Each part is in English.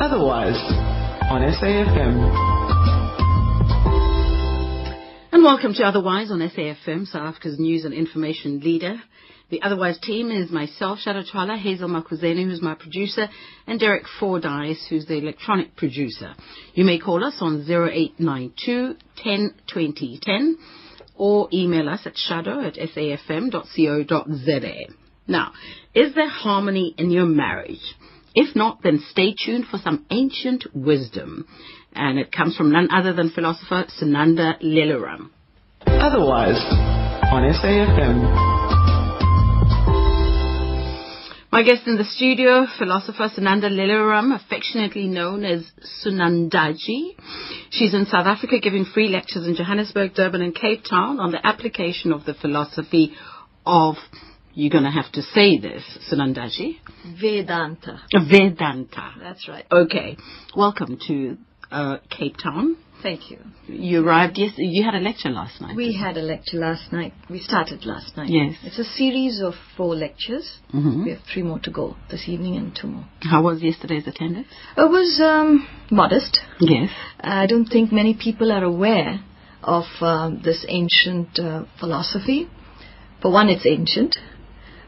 Otherwise, on SAFM. And welcome to Otherwise on SAFM, South Africa's news and information leader. The Otherwise team is myself, Shado Twala, Hazel Makuzeni, who's my producer, and Derek Fordyce, who's the electronic producer. You may call us on 0892 10 20 10 or email us at shado at safm.co.za. Now, is there harmony in your marriage? If not, then stay tuned for some ancient wisdom. And it comes from none other than philosopher Sunanda Leluram. Otherwise, on SAFM. My guest in the studio, philosopher Sunanda Leluram, affectionately known as Sunandaji. She's in South Africa giving free lectures in Johannesburg, Durban and Cape Town on the application of the philosophy of, you're going to have to say this, Sunandaji. Vedanta. Vedanta. That's right. Okay. Welcome to uh, Cape Town. Thank you. You arrived yes. You had a lecture last night. We had a lecture last night. We started last night. Yes. It's a series of four lectures. Mhm. We have three more to go this evening and two more. How was yesterday's attendance? It was um, modest. Yes. I don't think many people are aware of um, this ancient uh, philosophy. For one, it's ancient,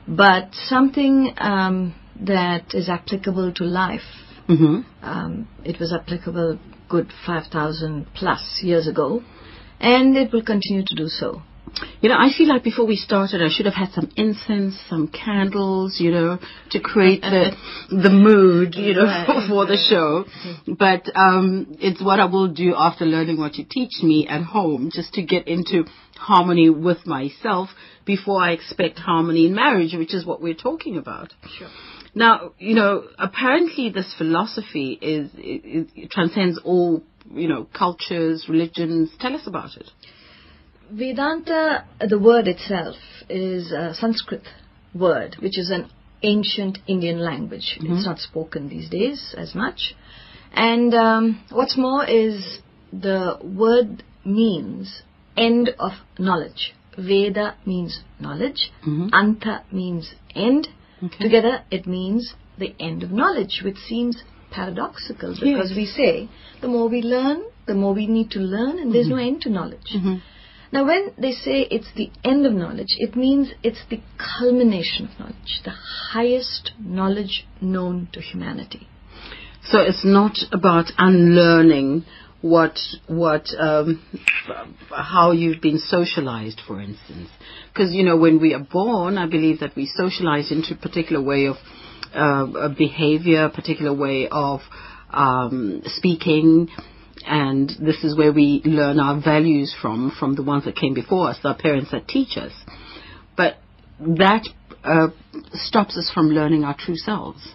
but something um, that is applicable to life. Mm-hmm. Um, it was applicable good 5,000 plus years ago, and it will continue to do so. You know, I feel like before we started, I should have had some incense, some candles, you know, to create the the mood, you know, Right, for the show. But um, it's what I will do after learning what you teach me at home, just to get into harmony with myself before I expect harmony in marriage, which is what we're talking about. Sure. Now, you know, apparently this philosophy is it, it transcends all, you know, cultures, religions. Tell us about it. Vedanta, the word itself, is a Sanskrit word, which is an ancient Indian language. It's not spoken these days as much. And um, what's more is the word means end of knowledge. Veda means knowledge. Mhm. Anta means end. Okay. Together it means the end of knowledge, which seems paradoxical because Yes. we say the more we learn, the more we need to learn, and there's no end to knowledge. Mhm. Now, when they say it's the end of knowledge, it means it's the culmination of knowledge, the highest knowledge known to humanity. So it's not about unlearning what what um, how you've been socialized, for instance. Because you know, when we are born, I believe that we socialize into a particular way of uh, behavior, a particular way of um, speaking, and this is where we learn our values from from the ones that came before us, our parents that teach us. But that uh, stops us from learning our true selves.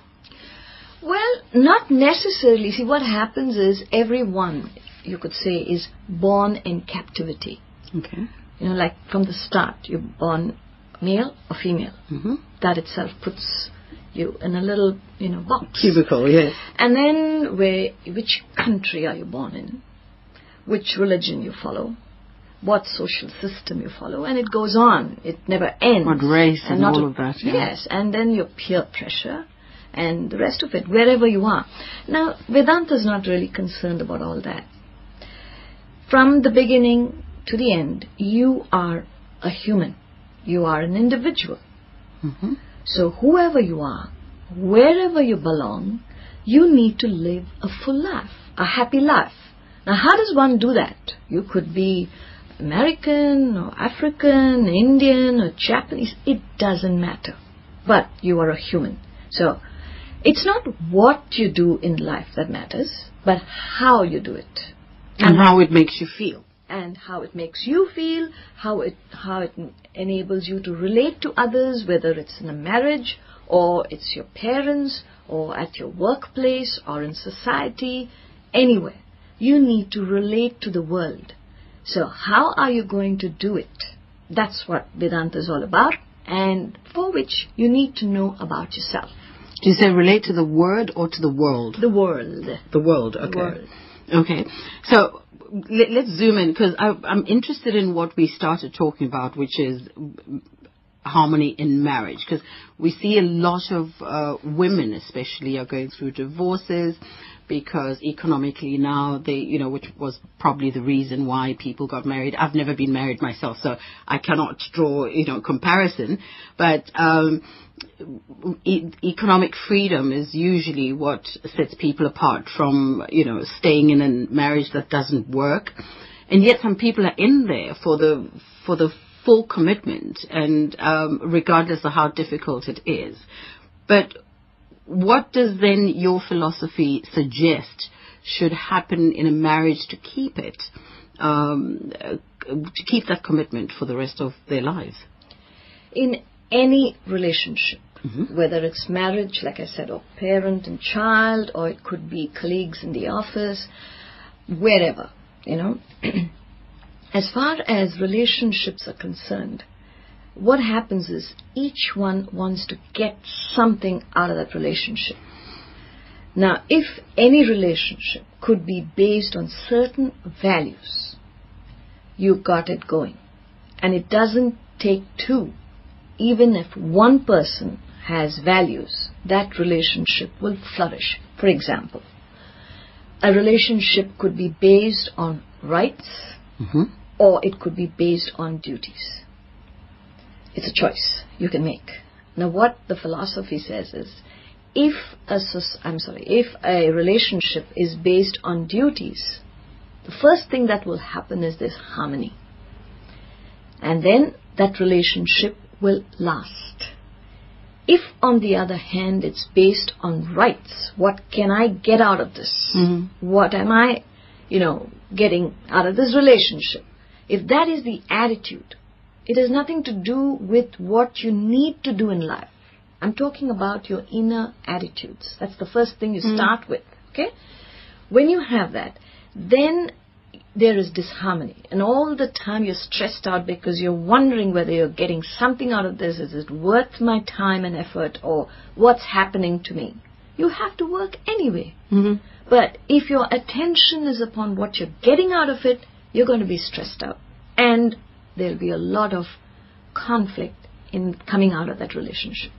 Well, not necessarily. See, what happens is everyone, you could say, is born in captivity. Okay. You know, like from the start, you're born male or female. hmm That itself puts you in a little, you know, box. Cubicle, yes. And then where which country are you born in? Which religion you follow? What social system you follow? And it goes on. It never ends. What race and not all a- of that, yeah. Yes, and then your peer pressure and the rest of it, wherever you are. Now, Vedanta is not really concerned about all that. From the beginning to the end, you are a human. You are an individual. hmm So whoever you are, wherever you belong, you need to live a full life, a happy life. Now how does one do that? You could be American or African, Indian or Japanese, it doesn't matter. But you are a human. So it's not what you do in life that matters, but how you do it And how it makes you feel. and how it makes you feel, how it how it enables you to relate to others, whether it's in a marriage or it's your parents or at your workplace or in society, anywhere. You need to relate to the world. So how are you going to do it? That's what Vedanta is all about and for which you need to know about yourself. Do you say relate to the word or to the world? The world. The world, The okay. world. Okay. So let, let's zoom in because I'm interested in what we started talking about, which is harmony in marriage. Because we see a lot of uh, women, especially, are going through divorces because economically now they, you know, which was probably the reason why people got married. I've never been married myself, so I cannot draw, you know, comparison. But um, e- economic freedom is usually what sets people apart from, you know, staying in a marriage that doesn't work. And yet some people are in there for the for the full commitment, and um, regardless of how difficult it is. But what does then your philosophy suggest should happen in a marriage to keep it, um, to keep that commitment for the rest of their lives? In any relationship, mm-hmm. whether it's marriage, like I said, or parent and child, or it could be colleagues in the office, wherever, you know. as far as relationships are concerned, what happens is each one wants to get something out of that relationship. Now, if any relationship could be based on certain values, you've got it going. And it doesn't take two. Even if one person has values, that relationship will flourish. For example, a relationship could be based on rights mm-hmm. or it could be based on duties. It's a choice you can make. Now, what the philosophy says is, if a I'm sorry, if a relationship is based on duties, the first thing that will happen is this harmony, and then that relationship will last. If, on the other hand, it's based on rights, what can I get out of this? Mm-hmm. What am I, you know, getting out of this relationship? If that is the attitude, it has nothing to do with what you need to do in life. I'm talking about your inner attitudes. That's the first thing you mm-hmm. start with. Okay? When you have that, then there is disharmony. And all the time you're stressed out because you're wondering whether you're getting something out of this. Is it worth my time and effort or what's happening to me? You have to work anyway. Mm-hmm. But if your attention is upon what you're getting out of it, you're going to be stressed out. And there'll be a lot of conflict in coming out of that relationship.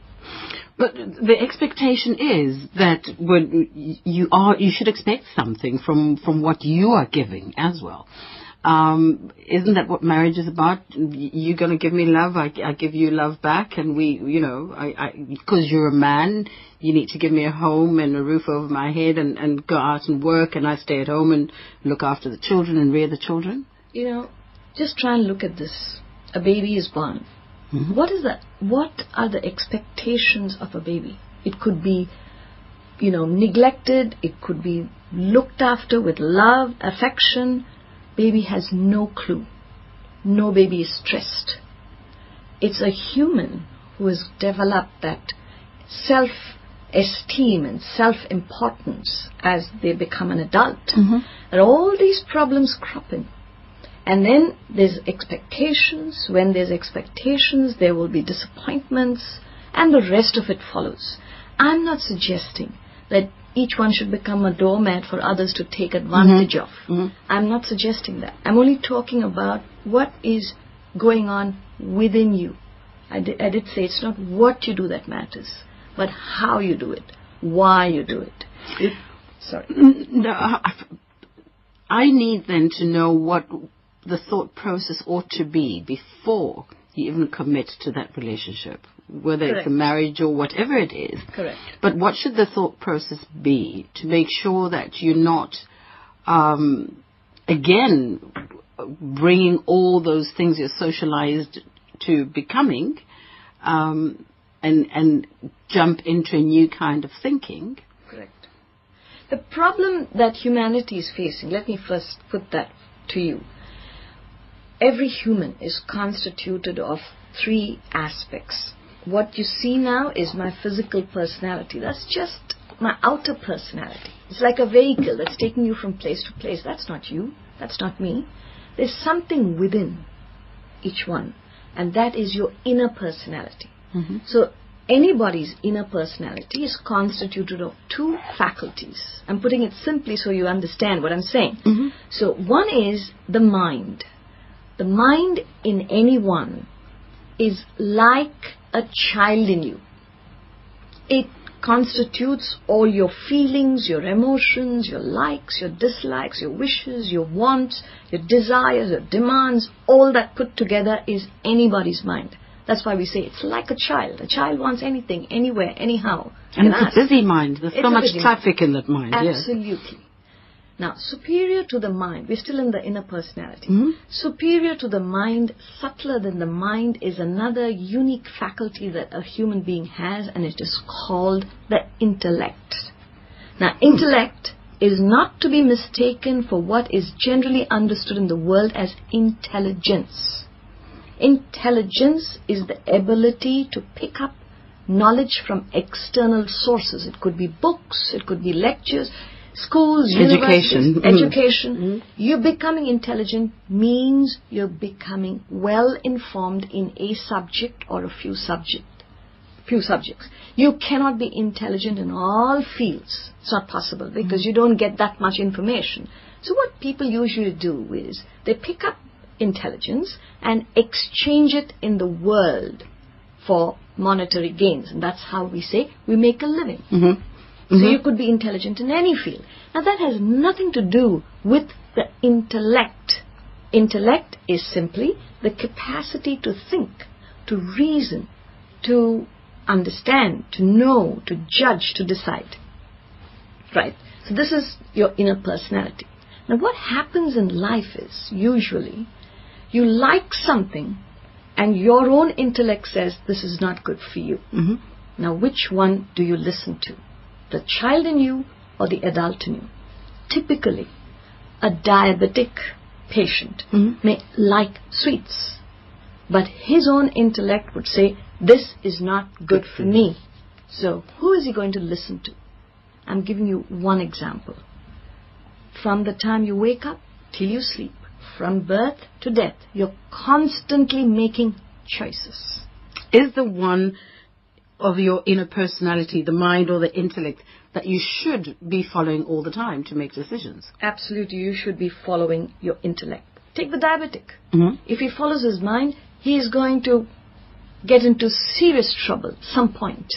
But the expectation is that when you are, you should expect something from from what you are giving as well. Um, isn't that what marriage is about? You're going to give me love, I, I give you love back, and we, you know, I, because you're a man, you need to give me a home and a roof over my head, and and go out and work, and I stay at home and look after the children and rear the children. You know, just try and look at this. A baby is born. Mm-hmm. What is that? What are the expectations of a baby? It could be, you know, neglected. It could be looked after with love, affection. Baby has no clue. No baby is stressed. It's a human who has developed that self esteem and self importance as they become an adult. Mm-hmm. And all these problems crop in. And then there's expectations. When there's expectations, there will be disappointments, and the rest of it follows. I'm not suggesting that each one should become a doormat for others to take advantage mm-hmm. of. Mm-hmm. I'm not suggesting that. I'm only talking about what is going on within you. I did, I did say it's not what you do that matters, but how you do it, why you do it. It- sorry. No, I I need then to know what the thought process ought to be before you even commit to that relationship, whether it's a marriage or whatever it is. Correct. But what should the thought process be to make sure that you're not, um, again, bringing all those things you're socialized to becoming, um, and and jump into a new kind of thinking? Correct. The problem that humanity is facing, let me first put that to you. Every human is constituted of three aspects. What you see now is my physical personality. That's just my outer personality. It's like a vehicle that's taking you from place to place. That's not you. That's not me. There's something within each one, and that is your inner personality. Mm-hmm. So anybody's inner personality is constituted of two faculties. I'm putting it simply so you understand what I'm saying. Mm-hmm. So one is the mind. The mind in anyone is like a child in you. It constitutes all your feelings, your emotions, your likes, your dislikes, your wishes, your wants, your desires, your demands, all that put together is anybody's mind. That's why we say it's like a child. A child wants anything, anywhere, anyhow. And it's can a busy mind. There's It's so much traffic in that mind. Yes. Now, superior to the mind, we're still in the inner personality. Mhm. Superior to the mind, subtler than the mind, is another unique faculty that a human being has, and it is called the intellect. Now, intellect is not to be mistaken for what is generally understood in the world as intelligence. Intelligence is the ability to pick up knowledge from external sources. It could be books, it could be lectures, schools, Education. Mhm. education. You becoming intelligent means you're becoming well informed in a subject or a few subject, few subjects. You cannot be intelligent in all fields. It's not possible because you don't get that much information. So what people usually do is they pick up intelligence and exchange it in the world for monetary gains. And that's how we say we make a living. Mhm. So Mhm. you could be intelligent in any field. Now that has nothing to do with the intellect. Intellect is simply the capacity to think, to reason, to understand, to know, to judge, to decide. Right. So this is your inner personality. Now what happens in life is usually you like something and your own intellect says this is not good for you. Mhm. Now, which one do you listen to? The child in you or the adult in you? Typically, a diabetic patient Mhm. may like sweets, but his own intellect would say, This is not good for me. So, who is he going to listen to? I'm giving you one example. From the time you wake up till you sleep, from birth to death, you're constantly making choices. Is the one of your inner personality, the mind or the intellect, that you should be following all the time to make decisions? absolutely you should be following your intellect. Take the diabetic. Mhm. If he follows his mind, he is going to get into serious trouble some point.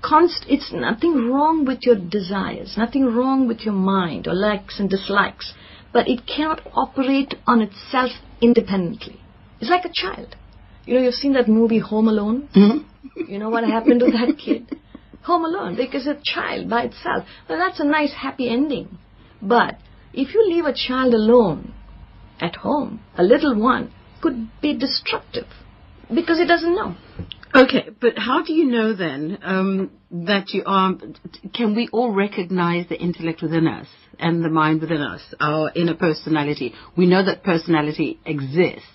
Const- it's nothing wrong with your desires, nothing wrong with your mind or likes and dislikes, but it cannot operate on itself independently. It's like a child. You know, you've seen that movie Home Alone? Mhm. You know what happened to that kid? Home alone, because a child by itself. Well, that's a nice, happy ending. But if you leave a child alone at home, a little one could be destructive because it doesn't know. Okay, but how do you know then um, that you are? Can we all recognize the intellect within us and the mind within us, our inner personality? We know that personality exists.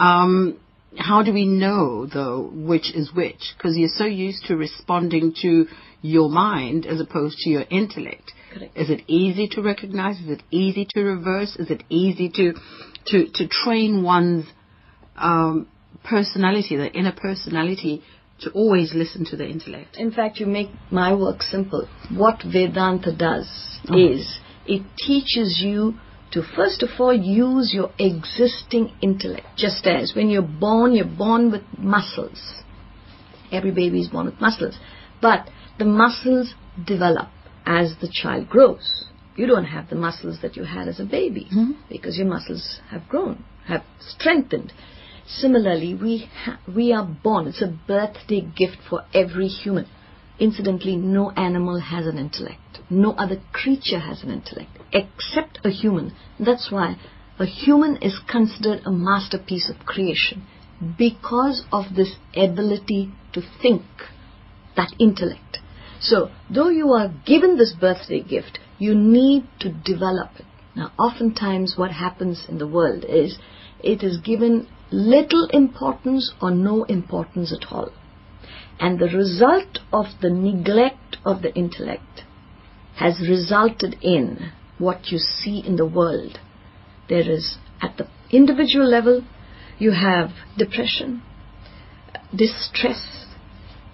Um, how do we know though which is which? Because you're so used to responding to your mind as opposed to your intellect. Correct. Is it easy to recognize? Is it easy to reverse? Is it easy to to to train one's um, personality, the inner personality, to always listen to the intellect? In fact, you make my work simple. What Vedanta does Oh. is it teaches you to first of all use your existing intellect. Just as when you're born, you're born with muscles. Every baby is born with muscles. But the muscles develop as the child grows. You don't have the muscles that you had as a baby Mhm. because your muscles have grown, have strengthened. Similarly, we ha- we are born. It's a birthday gift for every human. Incidentally, no animal has an intellect. No other creature has an intellect except a human. That's why a human is considered a masterpiece of creation because of this ability to think, that intellect. So, though you are given this birthday gift, you need to develop it. Now, oftentimes what happens in the world is it is given little importance or no importance at all. And the result of the neglect of the intellect has resulted in what you see in the world. There is, at the individual level, you have depression, distress,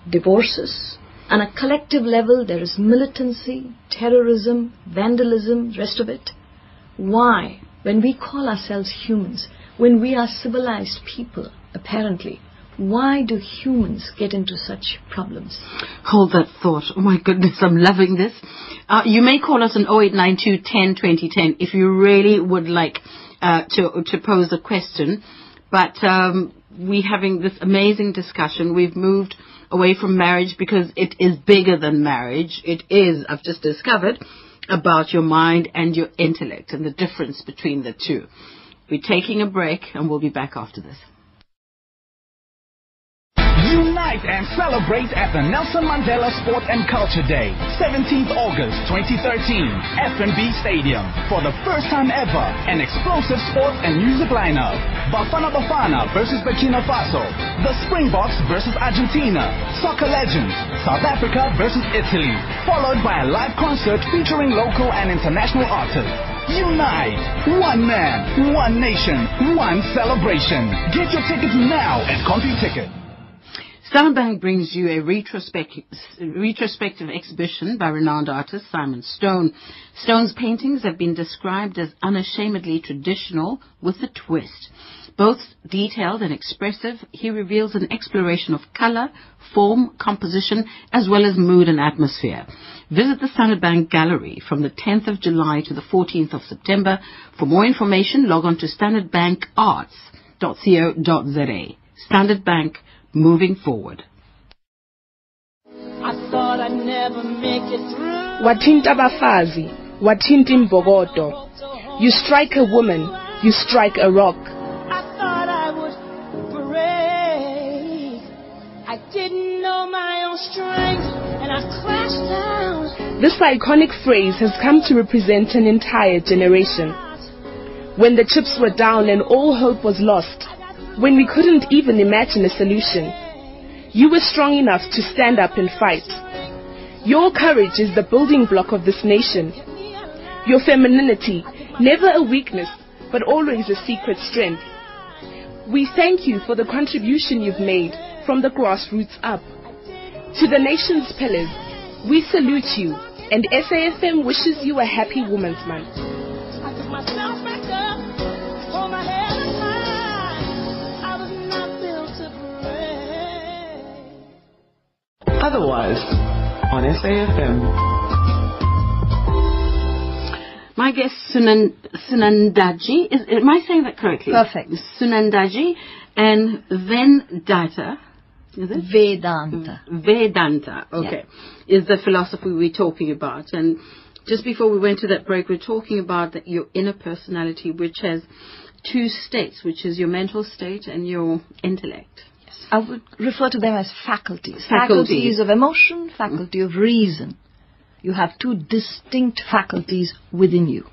divorces. On a collective level, there is militancy, terrorism, vandalism, rest of it. Why? When we call ourselves humans, when we are civilized people, apparently, Why do humans get into such problems? Hold that thought. Oh my goodness, I'm loving this. Uh, you may call us on 0892 10 2010 if you really would like uh, to, to pose a question. But um, we're having this amazing discussion. We've moved away from marriage because it is bigger than marriage. It is, I've just discovered, about your mind and your intellect and the difference between the two. We're taking a break and we'll be back after this. Unite and celebrate at the Nelson Mandela Sport and Culture Day, 17th August 2013, FNB Stadium. For the first time ever, an explosive sport and music lineup. Bafana Bafana versus Burkina Faso. The Springboks versus Argentina. Soccer legends. South Africa versus Italy. Followed by a live concert featuring local and international artists. Unite! One man, one nation, one celebration. Get your tickets now at CompuTicket. Standard Bank brings you a retrospective, retrospective exhibition by renowned artist Simon Stone. Stone's paintings have been described as unashamedly traditional with a twist. Both detailed and expressive, he reveals an exploration of color, form, composition, as well as mood and atmosphere. Visit the Standard Bank Gallery from the 10th of July to the 14th of September. For more information, log on to standardbankarts.co.za. Standard Bank, moving forward. I thought I'd never make it through. wathinta abafazi wathinta imbokodo you strike a woman you strike a rock I thought I would break. I didn't know my own strength, and I crashed down. this iconic phrase has come to represent an entire generation when the chips were down and all hope was lost when we couldn't even imagine a solution you were strong enough to stand up and fight your courage is the building block of this nation your femininity, never a weakness, but always a secret strength. We thank you for the contribution you've made from the grassroots up. To the nation's pillars, we salute you, and SAFM wishes you a happy Women's Month. Otherwise, on SAFM, My guest Sunan, Sunandaji, is, am I saying that correctly? Perfect. Sunandaji and Vendata, is it? Vedanta. Vedanta, okay, is the philosophy we're talking about. And just before we went to that break, we're talking about that your inner personality, which has two states, which is your mental state and your intellect. I would refer to them as faculties. Faculties. of emotion, faculty of reason. You have two distinct faculties within you.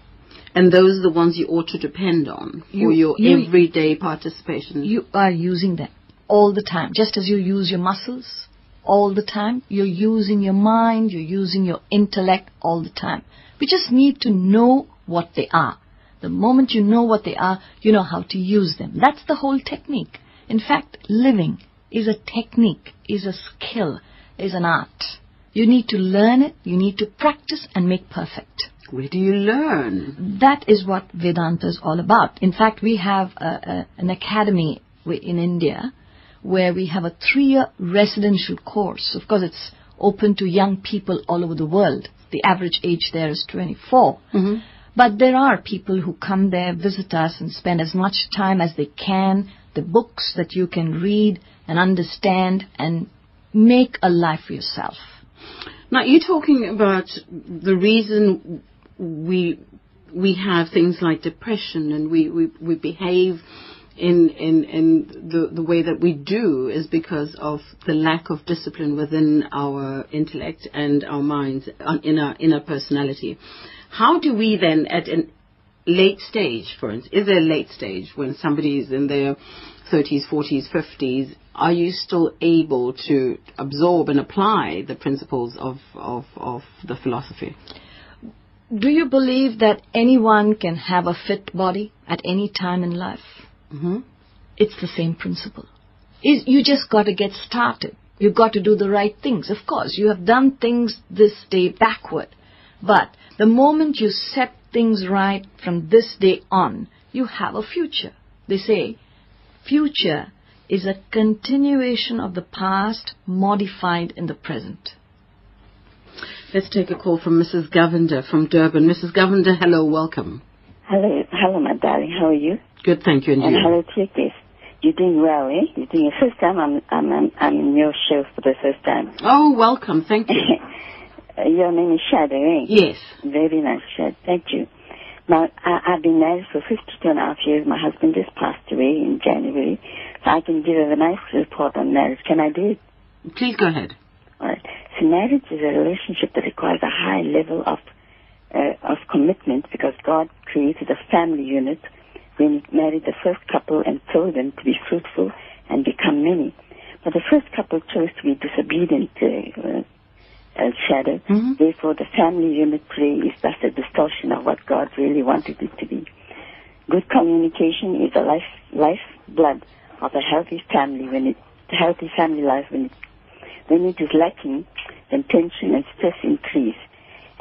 And those are the ones you ought to depend on for You- your you- everyday participation. You are using them all the time. Just as you use your muscles all the time, you're using your mind, you're using your intellect all the time. We just need to know what they are. The moment you know what they are, you know how to use them. That's the whole technique. In fact, living is a technique, is a skill, is an art. You need to learn it, you need to practice and make perfect. Where do you learn? That is what Vedanta is all about. In fact, we have a, a, an academy in India where we have a three-year residential course. Of course, it's open to young people all over the world. The average age there is 24. Mm-hmm. But there are people who come there, visit us, and spend as much time as they can. The books that you can read and understand and make a life for yourself. Now, you're talking about the reason we we have things like depression and we, we, we behave in, in, in the, the way that we do is because of the lack of discipline within our intellect and our minds, uh, in our inner personality. How do we then, at a late stage, for instance, is there a late stage when somebody is in their 30s, 40s, 50s, are you still able to absorb and apply the principles of, of, of the philosophy? Do you believe that anyone can have a fit body at any time in life? hmm It's the same principle. Is you just got to get started. You've got to do the right things. Of course, you have done things this day backward. But the moment you set things right from this day on, you have a future. They say future is a continuation of the past modified in the present. Let's take a call from Mrs. Govender from Durban. Mrs. Govender, hello, welcome. Hello, hello, my darling. How are you? Good, thank you, and And you. hello to your guest. You're doing well, eh? You're doing it. First time I'm, I'm, I'm, I'm in your show for the first time. Oh, welcome, thank you. Your name is Shado, eh? yes. Very nice, Shado. Thank you. Now, I, I've been married for 52 and a half years. My husband just passed away in January. So I can give a nice report on marriage. Can I do it? Please go ahead. All right. So marriage is a relationship that requires a high level of uh, of commitment because God created a family unit when He married the first couple and told them to be fruitful and become many. But the first couple chose to be disobedient, uh, uh, Shado. Mhm. Therefore, the family unit today is just a distortion of what God really wanted it to be. Good communication is the life life blood of a healthy family. When it healthy family life when it when it is lacking, then tension and stress increase.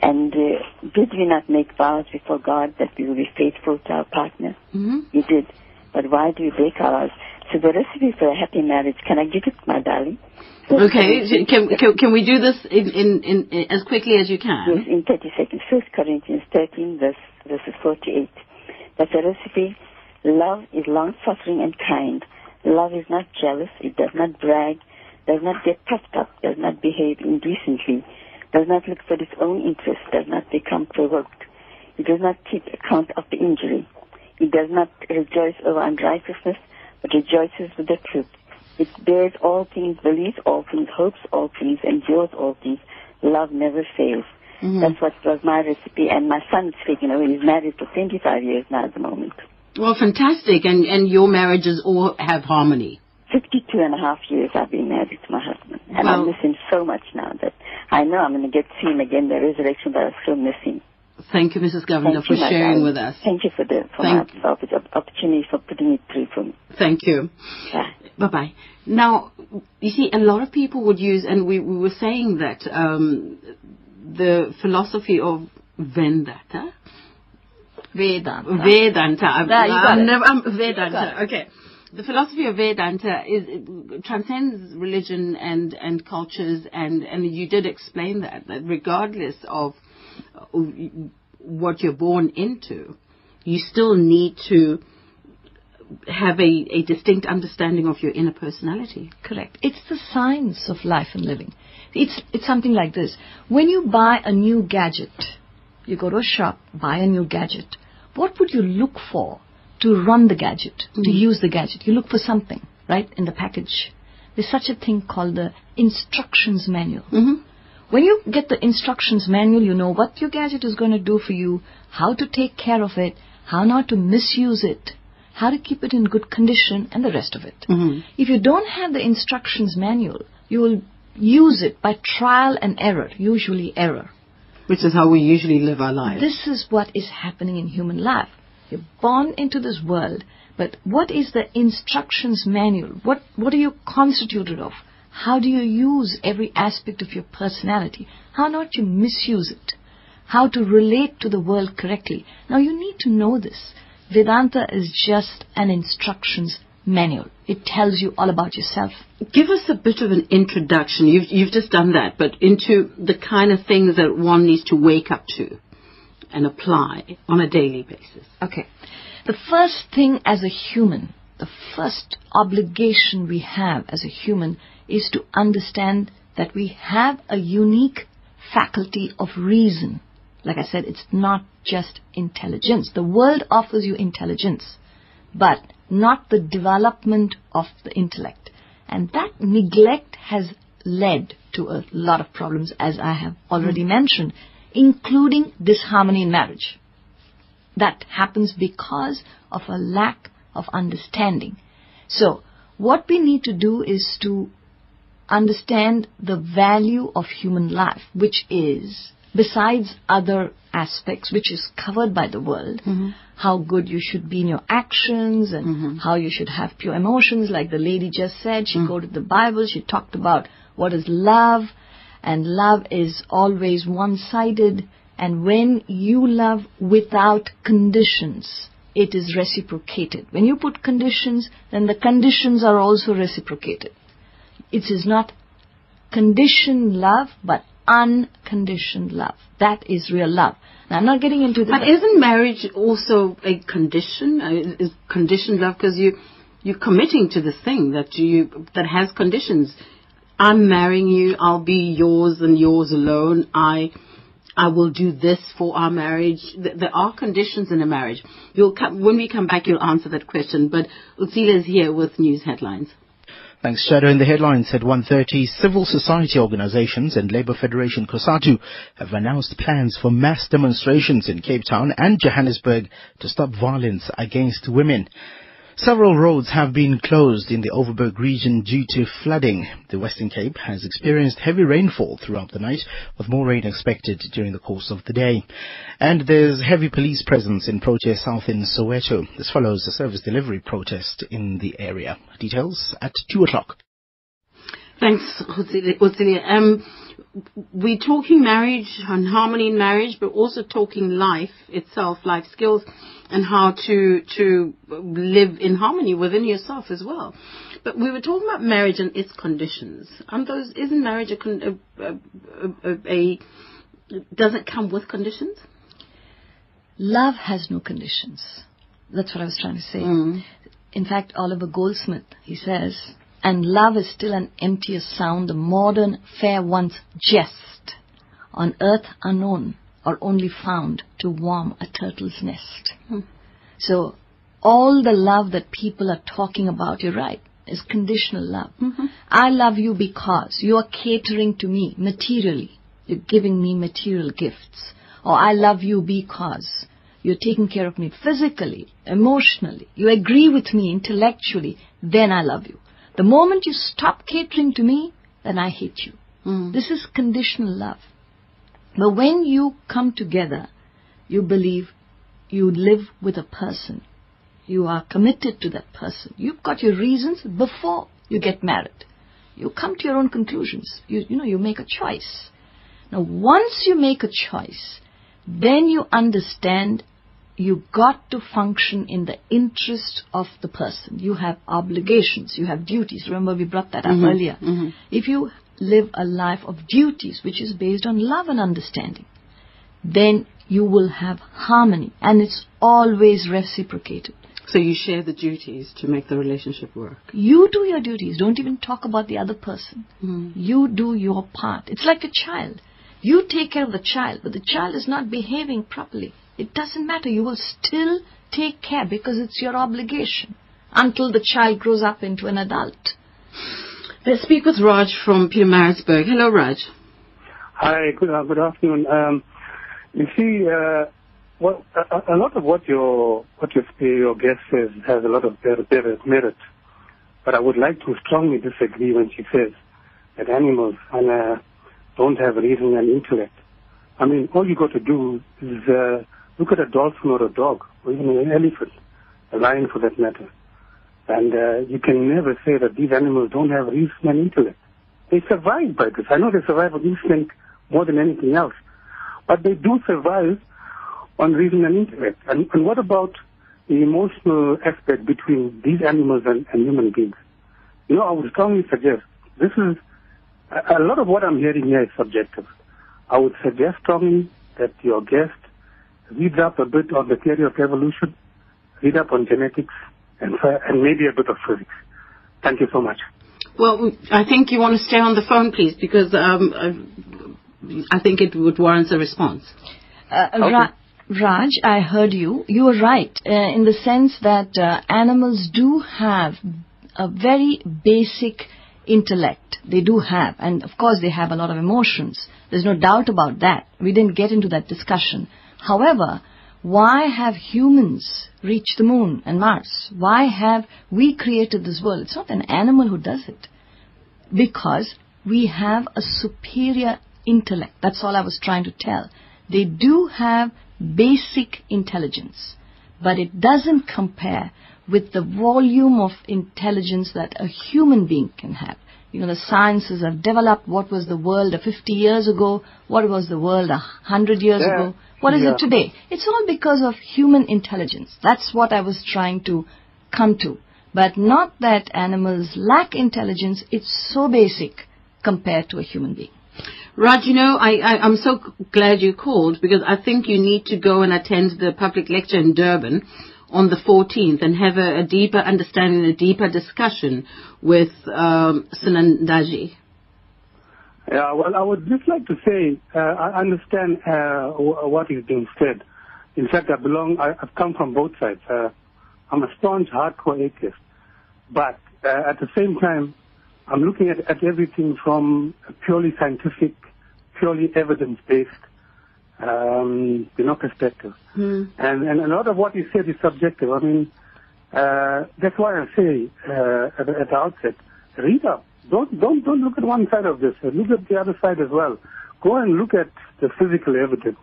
And uh, did we not make vows before God that we will be faithful to our partner? hmm We did. But why do we break our vows? So the recipe for a happy marriage, can I give it, my darling? Okay, can, can, can we do this in, in, in, as quickly as you Yes, can? in 30 seconds. First Corinthians 13, verse, verses 48. That's a recipe. Love is long-suffering and kind. Love is not jealous. It does not brag, does not get puffed up, does not behave indecently, does not look for its own interest, does not become provoked. It does not keep account of the injury. It does not rejoice over unrighteousness, but rejoices with the truth. It bears all things, believes all things, hopes all things, endures all things. Love never fails. Mhm. That's what was my recipe. And my son's taken away. He's married for 25 years now at the moment. Well, fantastic. And, and your marriages all have harmony. 52 and a half years I've been married to my husband. And I Well- miss him so much now that I know I'm going to get to see him again, the resurrection, but I still miss him. Thank you, Mrs. Govender, for you, sharing with us. Thank you for the for Thank- my opportunity for putting it through for me. Thank you. Bye. Bye bye. Now, you see, a lot of people would use, and we, we were saying that um, the philosophy of Vedanta, Vedanta. Vedanta, I'm, There, you got I'm it. never, I'm Vedanta. Okay, the philosophy of Vedanta is transcends religion and and cultures, and and you did explain that that regardless of what you're born into, you still need to have a, a distinct understanding of your inner personality. Correct. It's the science of life and living. It's it's something like this. When you buy a new gadget, you go to a shop, buy a new gadget. What would you look for to run the gadget, to use the gadget? You look for something, right, in the package. There's such a thing called the instructions manual. Mm-hmm. When you get the instructions manual, you know what your gadget is going to do for you, how to take care of it, how not to misuse it, how to keep it in good condition, and the rest of it. Mhm. If you don't have the instructions manual, you will use it by trial and error, usually error. Which is how we usually live our lives. This is what is happening in human life. You're born into this world, but what is the instructions manual? What, what are you constituted of? How do you use every aspect of your personality? How not to misuse it? How to relate to the world correctly? Now you need to know this. Vedanta is just an instructions manual. It tells you all about yourself. Give us a bit of an introduction. You've, you've just done that, but into the kind of things that one needs to wake up to and apply on a daily basis. Okay. The first thing as a human, the first obligation we have as a human is to understand that we have a unique faculty of reason. Like I said, it's not just intelligence. The world offers you intelligence, but not the development of the intellect. And that neglect has led to a lot of problems, as I have already mm. mentioned, including disharmony in marriage that happens because of a lack of understanding. So, what we need to do is to understand the value of human life, which is, besides other aspects, which is covered by the world, mm-hmm. how good you should be in your actions and mm-hmm. how you should have pure emotions, like the lady just said. She mm. quoted the Bible, she talked about what is love, and love is always one sided. And when you love without conditions, it is reciprocated. When you put conditions, then the conditions are also reciprocated. It is not conditioned love, but unconditioned love. That is real love. Now, I'm not getting into the. But isn't marriage also a condition? Uh, Is conditioned love because you you're committing to this thing that you that has conditions. I'm marrying you. I'll be yours and yours alone. I I will do this for our marriage. There are conditions in a marriage. You'll come, when we come back, you'll answer that question. But Utsila is here with news headlines. Thanks, Shado. In the headlines at 1.30, civil society organizations and Labour Federation COSATU have announced plans for mass demonstrations in Cape Town and Johannesburg to stop violence against women. Several roads have been closed in the Overberg region due to flooding. The Western Cape has experienced heavy rainfall throughout the night, with more rain expected during the course of the day. And there's heavy police presence in protest south in Soweto. This follows a service delivery protest in the area. Details at 2 o'clock. Thanks, Utsila. Um, we're talking marriage and harmony in marriage, but also talking life itself, life skills, and how to to live in harmony within yourself as well. But we were talking about marriage and its conditions. And those isn't marriage a, con- a, a, a, a does it come with conditions? Love has no conditions. That's what I was trying to say. Mm. In fact, Oliver Goldsmith, he says, and love is still an emptier sound, the modern fair one's jest, on earth unknown or only found to warm a turtle's nest. Hmm. So, all the love that people are talking about, you're right, is conditional love. Mm-hmm. I love you because you are catering to me materially. You're giving me material gifts. Or I love you because you're taking care of me physically, emotionally. You agree with me intellectually. Then I love you. The moment you stop catering to me, then I hate you. Mm. This is conditional love. But when you come together, you believe you live with a person. You are committed to that person. You've got your reasons before you get married. You come to your own conclusions. You, you know, you make a choice. Now, once you make a choice, then you understand you got to function in the interest of the person. You have obligations, you have duties. Remember, we brought that up mm-hmm. earlier. Mm-hmm. If you live a life of duties, which is based on love and understanding, then you will have harmony, and it's always reciprocated. So you share the duties to make the relationship work. You do your duties. Don't even talk about the other person. Hmm. You do your part. It's like a child. You take care of the child, but the child is not behaving properly. It doesn't matter. You will still take care because it's your obligation until the child grows up into an adult. Let's speak with Raj from Pietermaritzburg. Hello, Raj. Hi, good, uh, good afternoon. Um, you see, uh, what, a, a lot of what your what your, your guest says has a lot of merit, but I would like to strongly disagree when she says that animals uh, don't have reason and intellect. I mean, all you got to do is uh, look at a dolphin or a dog, or even an elephant, a lion for that matter, and uh, you can never say that these animals don't have reason and intellect. They survive by this. I know they survive on instinct more than anything else, but they do survive on reason and intellect. And, and what about the emotional aspect between these animals and, and human beings? You know, I would strongly suggest this is a, a lot of what I'm hearing here is subjective. I would suggest strongly that your guest reads up a bit on the theory of evolution, read up on genetics, and, and maybe a bit of physics. Thank you so much. Well, I think you want to stay on the phone, please, because um, I, I think it would warrant a response. Uh, Ra- Raj, I heard you. You were right uh, in the sense that uh, animals do have a very basic intellect. They do have, and of course, they have a lot of emotions. There's no doubt about that. We didn't get into that discussion. However, why have humans reached the moon and Mars? Why have we created this world? It's not an animal who does it. Because we have a superior intellect. That's all I was trying to tell. They do have basic intelligence, but it doesn't compare with the volume of intelligence that a human being can have. You know, the sciences have developed. What was the world 50 years ago? What was the world a 100 years Yeah. ago? What is Yeah. it today? It's all because of human intelligence. That's what I was trying to come to. But not that animals lack intelligence. It's so basic compared to a human being. Raj, you know, I, I, I'm so glad you called because I think you need to go and attend the public lecture in Durban on the 14th and have a, a deeper understanding, a deeper discussion with um, Sunandaji. Yeah, well, I would just like to say uh, I understand uh, w- what is being said. In fact, I belong. I, I've come from both sides. Uh, I'm a staunch, hardcore atheist, but uh, at the same time, I'm looking at, at everything from a purely scientific, purely evidence-based, um, you know, perspective. And and a lot of what you said is subjective. I mean, uh, that's why I say uh, at, the- at the outset, read up. Don't don't don't look at one side of this. Look at the other side as well. Go and look at the physical evidence.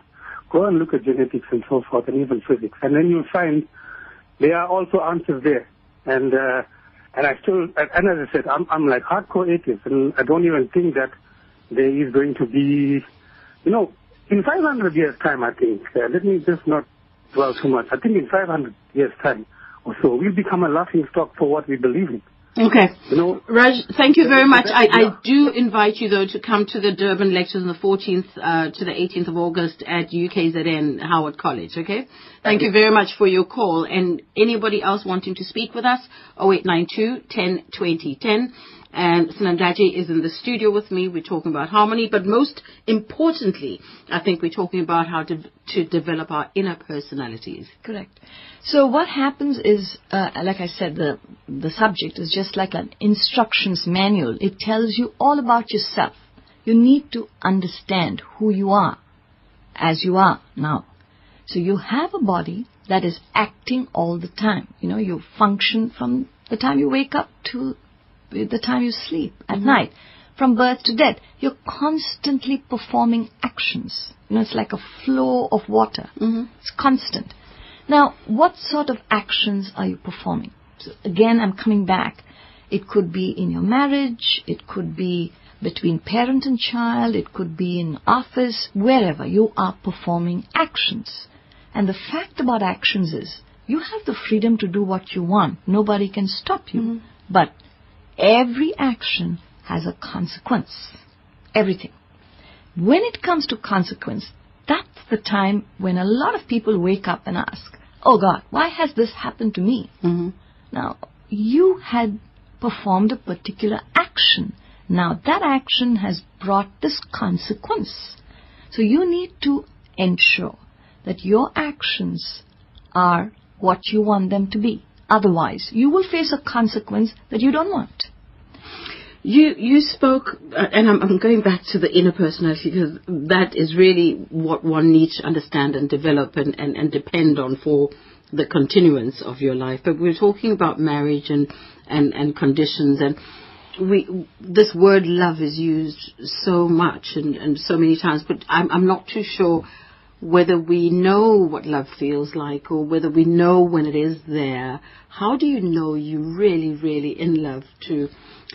Go and look at genetics and so forth, and even physics, and then you'll find there are also answers there. And uh, and I still, and as I said, I'm I'm like hardcore atheist, and I don't even think that there is going to be, you know, in 500 years' time, I think. Uh, let me just not dwell too much. I think in 500 years' time or so, we'll become a laughing stock for what we believe in. Okay. You know, Raj, thank you very much. I, I do invite you, though, to come to the Durban lectures on the 14th uh, to the 18th of August at UKZN Howard College, okay? Thank you very much for your call. And anybody else wanting to speak with us, 0892 10 20 10. And Sunandaji is in the studio with me. We're talking about harmony, but most importantly, I think we're talking about how to, to develop our inner personalities. Correct. So what happens is, uh, like I said, the the subject is just like an instructions manual. It tells you all about yourself. You need to understand who you are, as you are now. So you have a body that is acting all the time. You know, you function from the time you wake up to the time you sleep at night. From birth to death, you're constantly performing actions. You know, it's like a flow of water. Mm-hmm. It's constant. Now, what sort of actions are you performing? So again, I'm coming back. It could be in your marriage, it could be between parent and child, it could be in office, wherever you are performing actions. And the fact about actions is you have the freedom to do what you want. Nobody can stop you. Mm-hmm. But every action has a consequence. Everything. When it comes to consequence, that's the time when a lot of people wake up and ask, Oh God, why has this happened to me? Mm-hmm. Now, you had performed a particular action. Now, that action has brought this consequence. So, you need to ensure that your actions are what you want them to be. Otherwise, you will face a consequence that you don't want. You you spoke, uh, and I'm, I'm going back to the inner personality because that is really what one needs to understand and develop and, and, and depend on for the continuance of your life. But we're talking about marriage and, and, and conditions and we this word love is used so much and, and so many times, but I'm, I'm not too sure whether we know what love feels like or whether we know when it is there. How do you know you're really, really in love to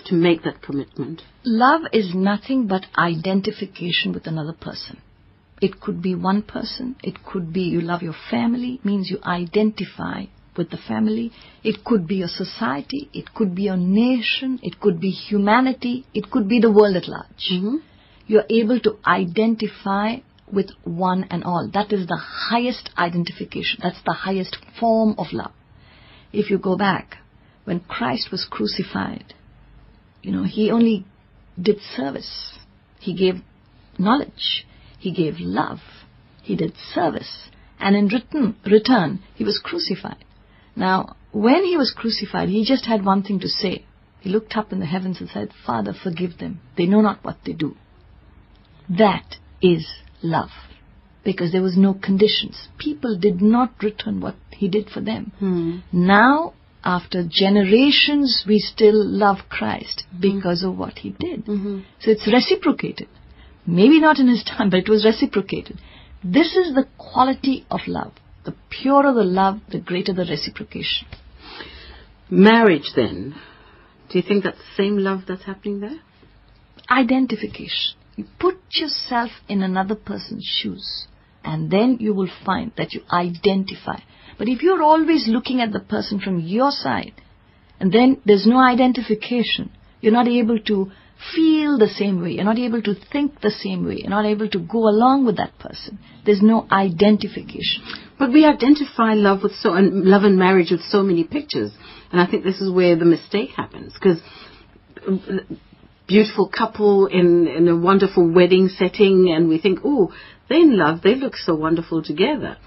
to make that commitment? Love is nothing but identification with another person. It could be one person. It could be you love your family, means you identify with the family. It could be a society. It could be a nation. It could be humanity. It could be the world at large. Mm-hmm. You're able to identify with one and all. That is the highest identification. That's the highest form of love. If you go back, when Christ was crucified, you know, he only did service. He gave knowledge. He gave love. He did service. And in return, return, he was crucified. Now, when he was crucified, he just had one thing to say. He looked up in the heavens and said, Father, forgive them. They know not what they do. That is love. Because there was no conditions. People did not return what he did for them. Hmm. Now, after generations, we still love Christ mm-hmm. because of what he did. Mm-hmm. So it's reciprocated. Maybe not in his time, but it was reciprocated. This is the quality of love. The purer the love, the greater the reciprocation. Marriage, then. Do you think that's the same love that's happening there? identification. You put yourself in another person's shoes, and then you will find that you identify. But if you're always looking at the person from your side, and then there's no identification, you're not able to feel the same way, you're not able to think the same way, you're not able to go along with that person. There's no identification. But we identify love with so and love and marriage with so many pictures, and I think this is where the mistake happens because beautiful couple in in a wonderful wedding setting, and we think, oh, they're in love, they look so wonderful together.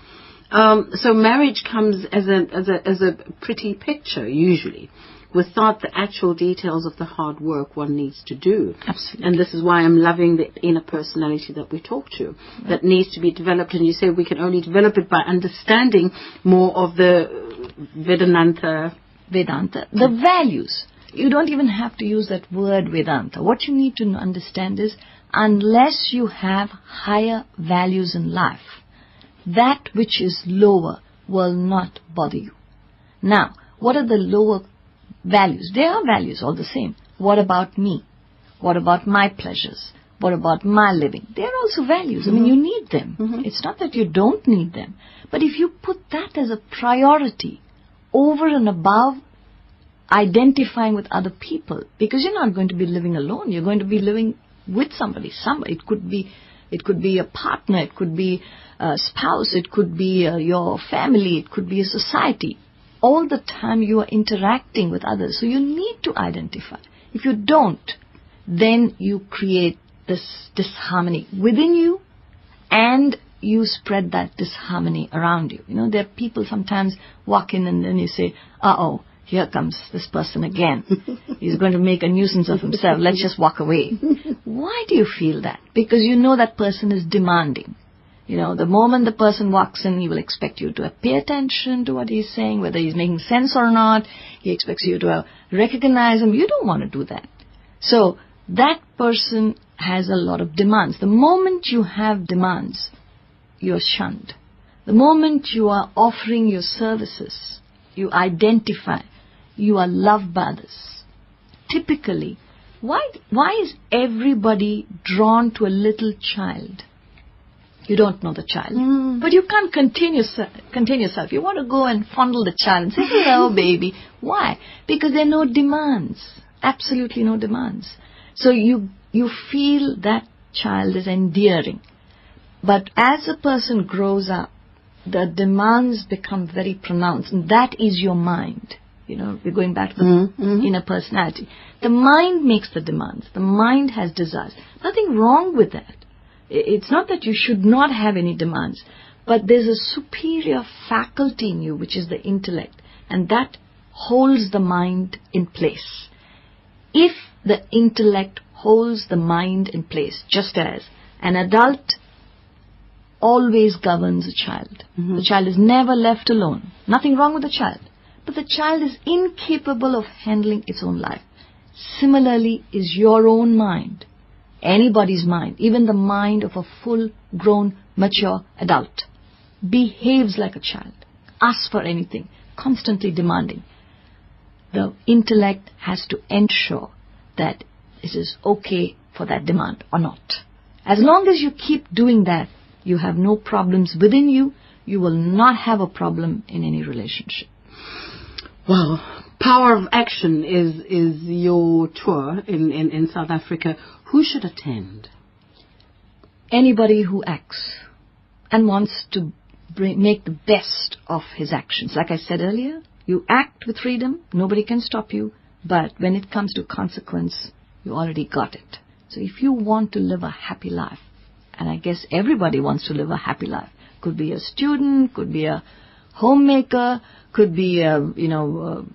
Um, so marriage comes as a as a as a pretty picture usually. Without the actual details of the hard work one needs to do. Absolutely. And this is why I'm loving the inner personality that we talk to, that needs to be developed. And you say we can only develop it by understanding more of the Vedanta. Vedanta, the values. You don't even have to use that word Vedanta. What you need to understand is unless you have higher values in life, that which is lower will not bother you. Now, what are the lower values? They are values all the same. What about me? What about my pleasures? What about my living? They are also values. I mean, you mm-hmm. need them. Mm-hmm. It's not that you don't need them. But if you put that as a priority over and above identifying with other people, because you're not going to be living alone, you're going to be living with somebody. Somebody. It could be, it could be a partner, it could be a spouse, it could be uh, your family, it could be a society. All the time you are interacting with others, so you need to identify. If you don't, then you create this disharmony within you and you spread that disharmony around you. You know, there are people sometimes walk in and then you say, uh oh, here comes this person again. He's going to make a nuisance of himself. Let's just walk away. Why do you feel that? Because you know that person is demanding. You know, the moment the person walks in, he will expect you to pay attention to what he's saying, whether he's making sense or not. He expects you to recognize him. You don't want to do that. So, that person has a lot of demands. The moment you have demands, you're shunned. The moment you are offering your services, you identify, you are loved by others. Typically, why, why is everybody drawn to a little child? You don't know the child. Mm. But you can't contain, yourself, contain yourself. You want to go and fondle the child and say, hello, baby. Why? Because there are no demands. Absolutely no demands. So you, you feel that child is endearing. But as a person grows up, the demands become very pronounced, and that is your mind. You know, we're going back to the mm-hmm. Mm-hmm. inner personality. The mind makes the demands. The mind has desires. Nothing wrong with that. It's not that you should not have any demands, but there's a superior faculty in you, which is the intellect, and that holds the mind in place. If the intellect holds the mind in place, just as an adult always governs a child. Mm-hmm. The child is never left alone. Nothing wrong with the child. But the child is incapable of handling its own life. Similarly is your own mind. Anybody's mind, even the mind of a full grown, mature adult, behaves like a child, asks for anything, constantly demanding. The intellect has to ensure that it is okay for that demand or not. As long as you keep doing that, you have no problems within you, you will not have a problem in any relationship. Wow. Power of Action is is your tour in, in, in South Africa. Who should attend? Anybody who acts and wants to bring, make the best of his actions. Like I said earlier, you act with freedom, nobody can stop you, but when it comes to consequence, you already got it. So if you want to live a happy life, and I guess everybody wants to live a happy life, could be a student, could be a homemaker, could be a you know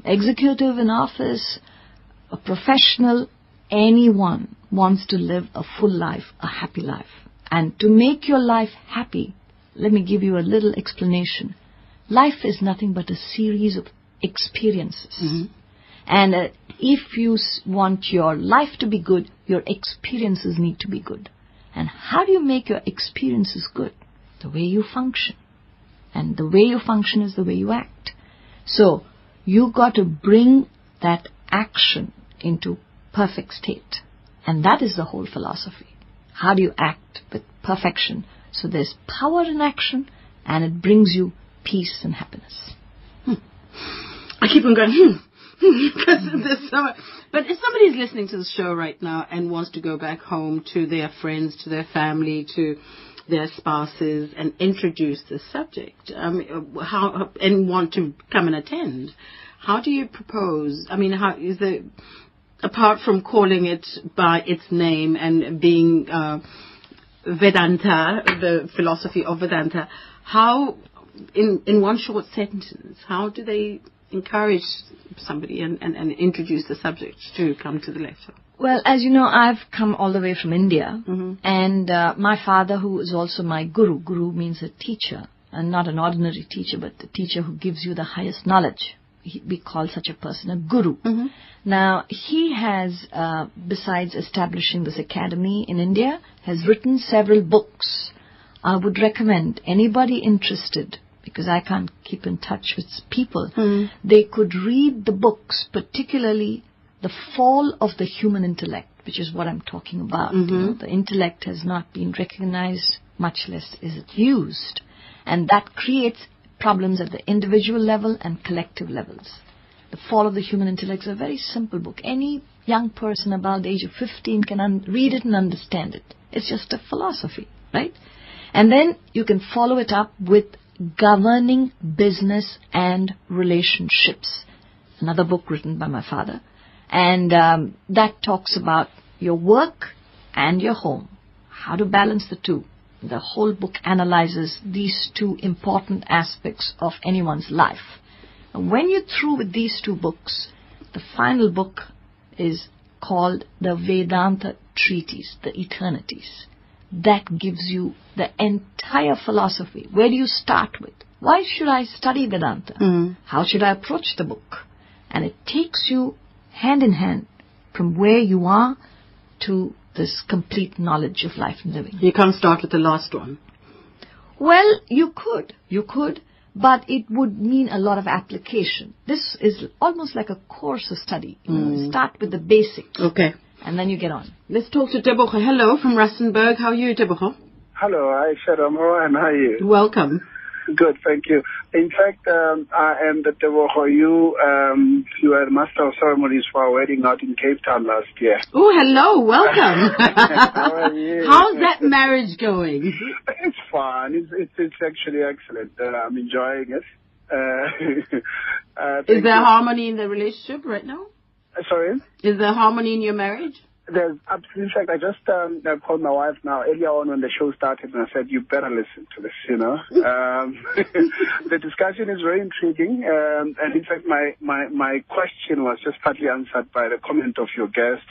a executive in office, a professional, anyone wants to live a full life, a happy life. And to make your life happy, let me give you a little explanation. Life is nothing but a series of experiences. And uh, if you s- want your life to be good, your experiences need to be good. And how do you make your experiences good? The way you function. And the way you function is the way you act. So, you've got to bring that action into perfect state. And that is the whole philosophy. How do you act with perfection? So there's power in action and it brings you peace and happiness. I keep on going, hmm. much. But if somebody's listening to the show right now and wants to go back home to their friends, to their family, to their spouses, and introduce the subject, how and want to come and attend, how do you propose? I mean, how is it? Apart from calling it by its name and being uh, Vedanta, the philosophy of Vedanta, how, in in one short sentence, how do they encourage somebody and, and, and introduce the subject to come to the lecture? Well, as you know, I've come all the way from India, Mm-hmm. and uh, my father, who is also my guru, guru means a teacher, and not an ordinary teacher, but the teacher who gives you the highest knowledge. He, we call such a person a guru. Mm-hmm. Now, he has, uh, besides establishing this academy in India, has written several books. I would recommend anybody interested, because I can't keep in touch with people, they could read the books, particularly The Fall of the Human Intellect, which is what I'm talking about. You know, mm-hmm. the intellect has not been recognized, much less is it used. And that creates problems at the individual level and collective levels. The Fall of the Human Intellect is a very simple book. Any young person about the age of 15 can un- read it and understand it. It's just a philosophy, right? And then you can follow it up with Governing Business and Relationships, another book written by my father. And um, that talks about your work and your home, how to balance the two. The whole book analyzes these two important aspects of anyone's life. And when you're through with these two books, the final book is called the Vedanta Treatise, the Eternities. That gives you the entire philosophy. Where do you start with? Why should I study Vedanta? How should I approach the book? And it takes you hand in hand from where you are to this complete knowledge of life and living. You can't start with the last one. Well, you could, you could, but it would mean a lot of application. This is almost like a course of study. You, know, you start with the basics Okay. and then you get on. Let's talk to Deborah. Hello from Rustenburg. How are you, Deborah? Hello, hi Sharamo, and how are you? Welcome. Good, thank you. In fact, um, I am the Devoho. You, um, you were master of ceremonies for our wedding out in Cape Town last year. Oh, hello. Welcome. How are you? How's that marriage going? It's fun. It's it's, it's actually excellent. Uh, I'm enjoying it. Uh, uh, Is there you. harmony in the relationship right now? Uh, Sorry. Is there harmony in your marriage? There's, abs- in fact, I just um, I called my wife now earlier on when the show started, and I said, "You better listen to this." You know, um, the discussion is very intriguing, um, and in fact, my, my my question was just partly answered by the comment of your guest.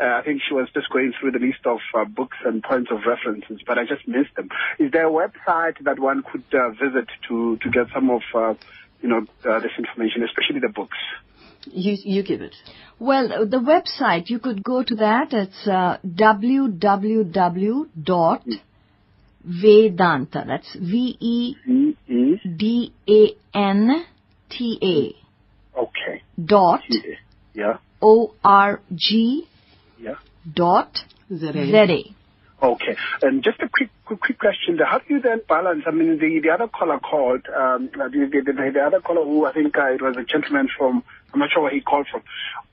Uh, I think she was just going through the list of uh, books and points of references, but I just missed them. Is there a website that one could uh, visit to to get some of uh, you know uh, this information, especially the books? You you give it. Well, the website, you could go to that. It's uh, www.vedanta. That's V-E-D-A-N-T-A Okay. dot Yeah. O-R-G Yeah. dot Z-A. Z-A. Okay. And just a quick, quick, quick question. How do you then balance? I mean, the, the other caller called, um, the, the, the, the other caller who I think uh, it was a gentleman from, I'm not sure where he called from.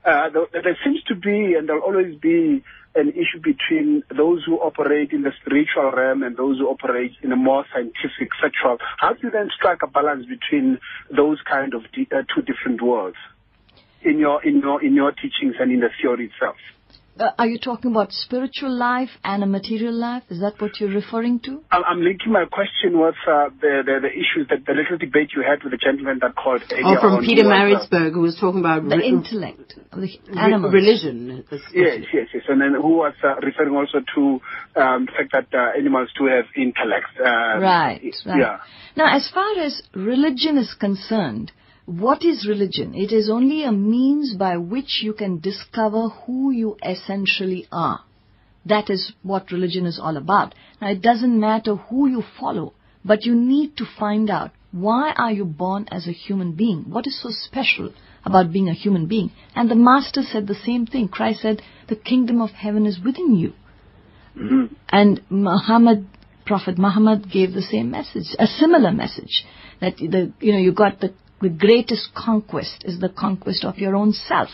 Uh, there, there seems to be, and there'll always be, an issue between those who operate in the spiritual realm and those who operate in a more scientific, factual. How do you then strike a balance between those kind of uh, two different worlds in your in your in your teachings and in the theory itself? Uh, are you talking about spiritual life and a material life? Is that what you're referring to? I'm I'm linking my question with uh, the, the the issues that the little debate you had with the gentleman that called earlier Oh, from on, Peter who was, uh, Maritzburg, who was talking about The re- intellect of the re- animals. religion. Yes, yes, yes. And then who was uh, referring also to um, the fact that uh, animals do have intellect. Um, Right, right. Yeah. Now, as far as religion is concerned, what is religion? It is only a means by which you can discover who you essentially are. That is what religion is all about. Now, it doesn't matter who you follow, But you need to find out why are you born as a human being? What is so special about being a human being? And the Master said the same thing. Christ said, the kingdom of heaven is within you. And Muhammad, Prophet Muhammad gave the same message, a similar message. That the, you know, you got the, the greatest conquest is the conquest of your own self.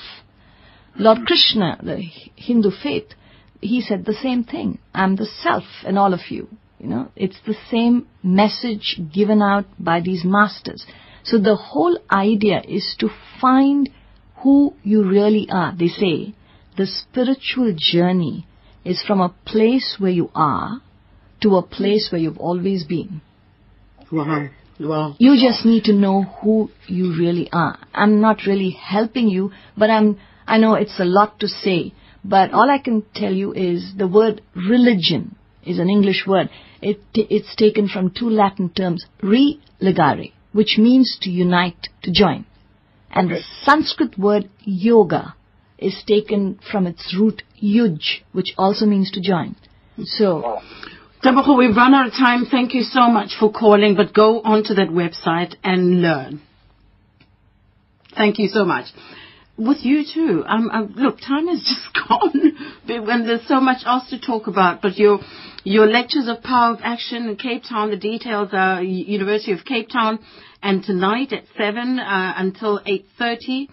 Lord Krishna, the Hindu faith, he said the same thing. I'm the self in all of you. You know, it's the same message given out by these masters. So the whole idea is to find who you really are. They say the spiritual journey is from a place where you are to a place where you've always been. Wow. Wow. You just need to know who you really are. I'm not really helping you, but I'm, I know it's a lot to say, but all I can tell you is the word religion is an English word. It, it's taken from two Latin terms, re-legare, which means to unite, to join. And the Sanskrit word yoga is taken from its root yuj, which also means to join. So, We've run out of time. Thank you so much for calling, but go onto that website and learn. Thank you so much. With you too. Um, um, look, time is just gone when there's so much else to talk about. But your your lectures of Power of Action in Cape Town, the details are University of Cape Town, and tonight at seven uh, until eight thirty,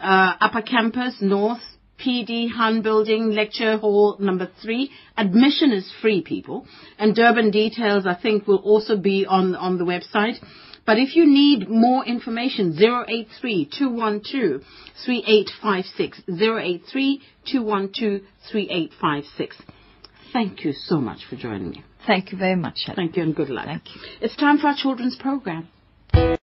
uh, Upper Campus North. PD Hahn Building, Lecture Hall number three. Admission is free, people. And Durban details, I think, will also be on, on the website. But if you need more information, 083-212-3856, 083-212-3856. Thank you so much for joining me. thank you very much. Helen. Thank you and good luck. Thank you. It's time for our children's program.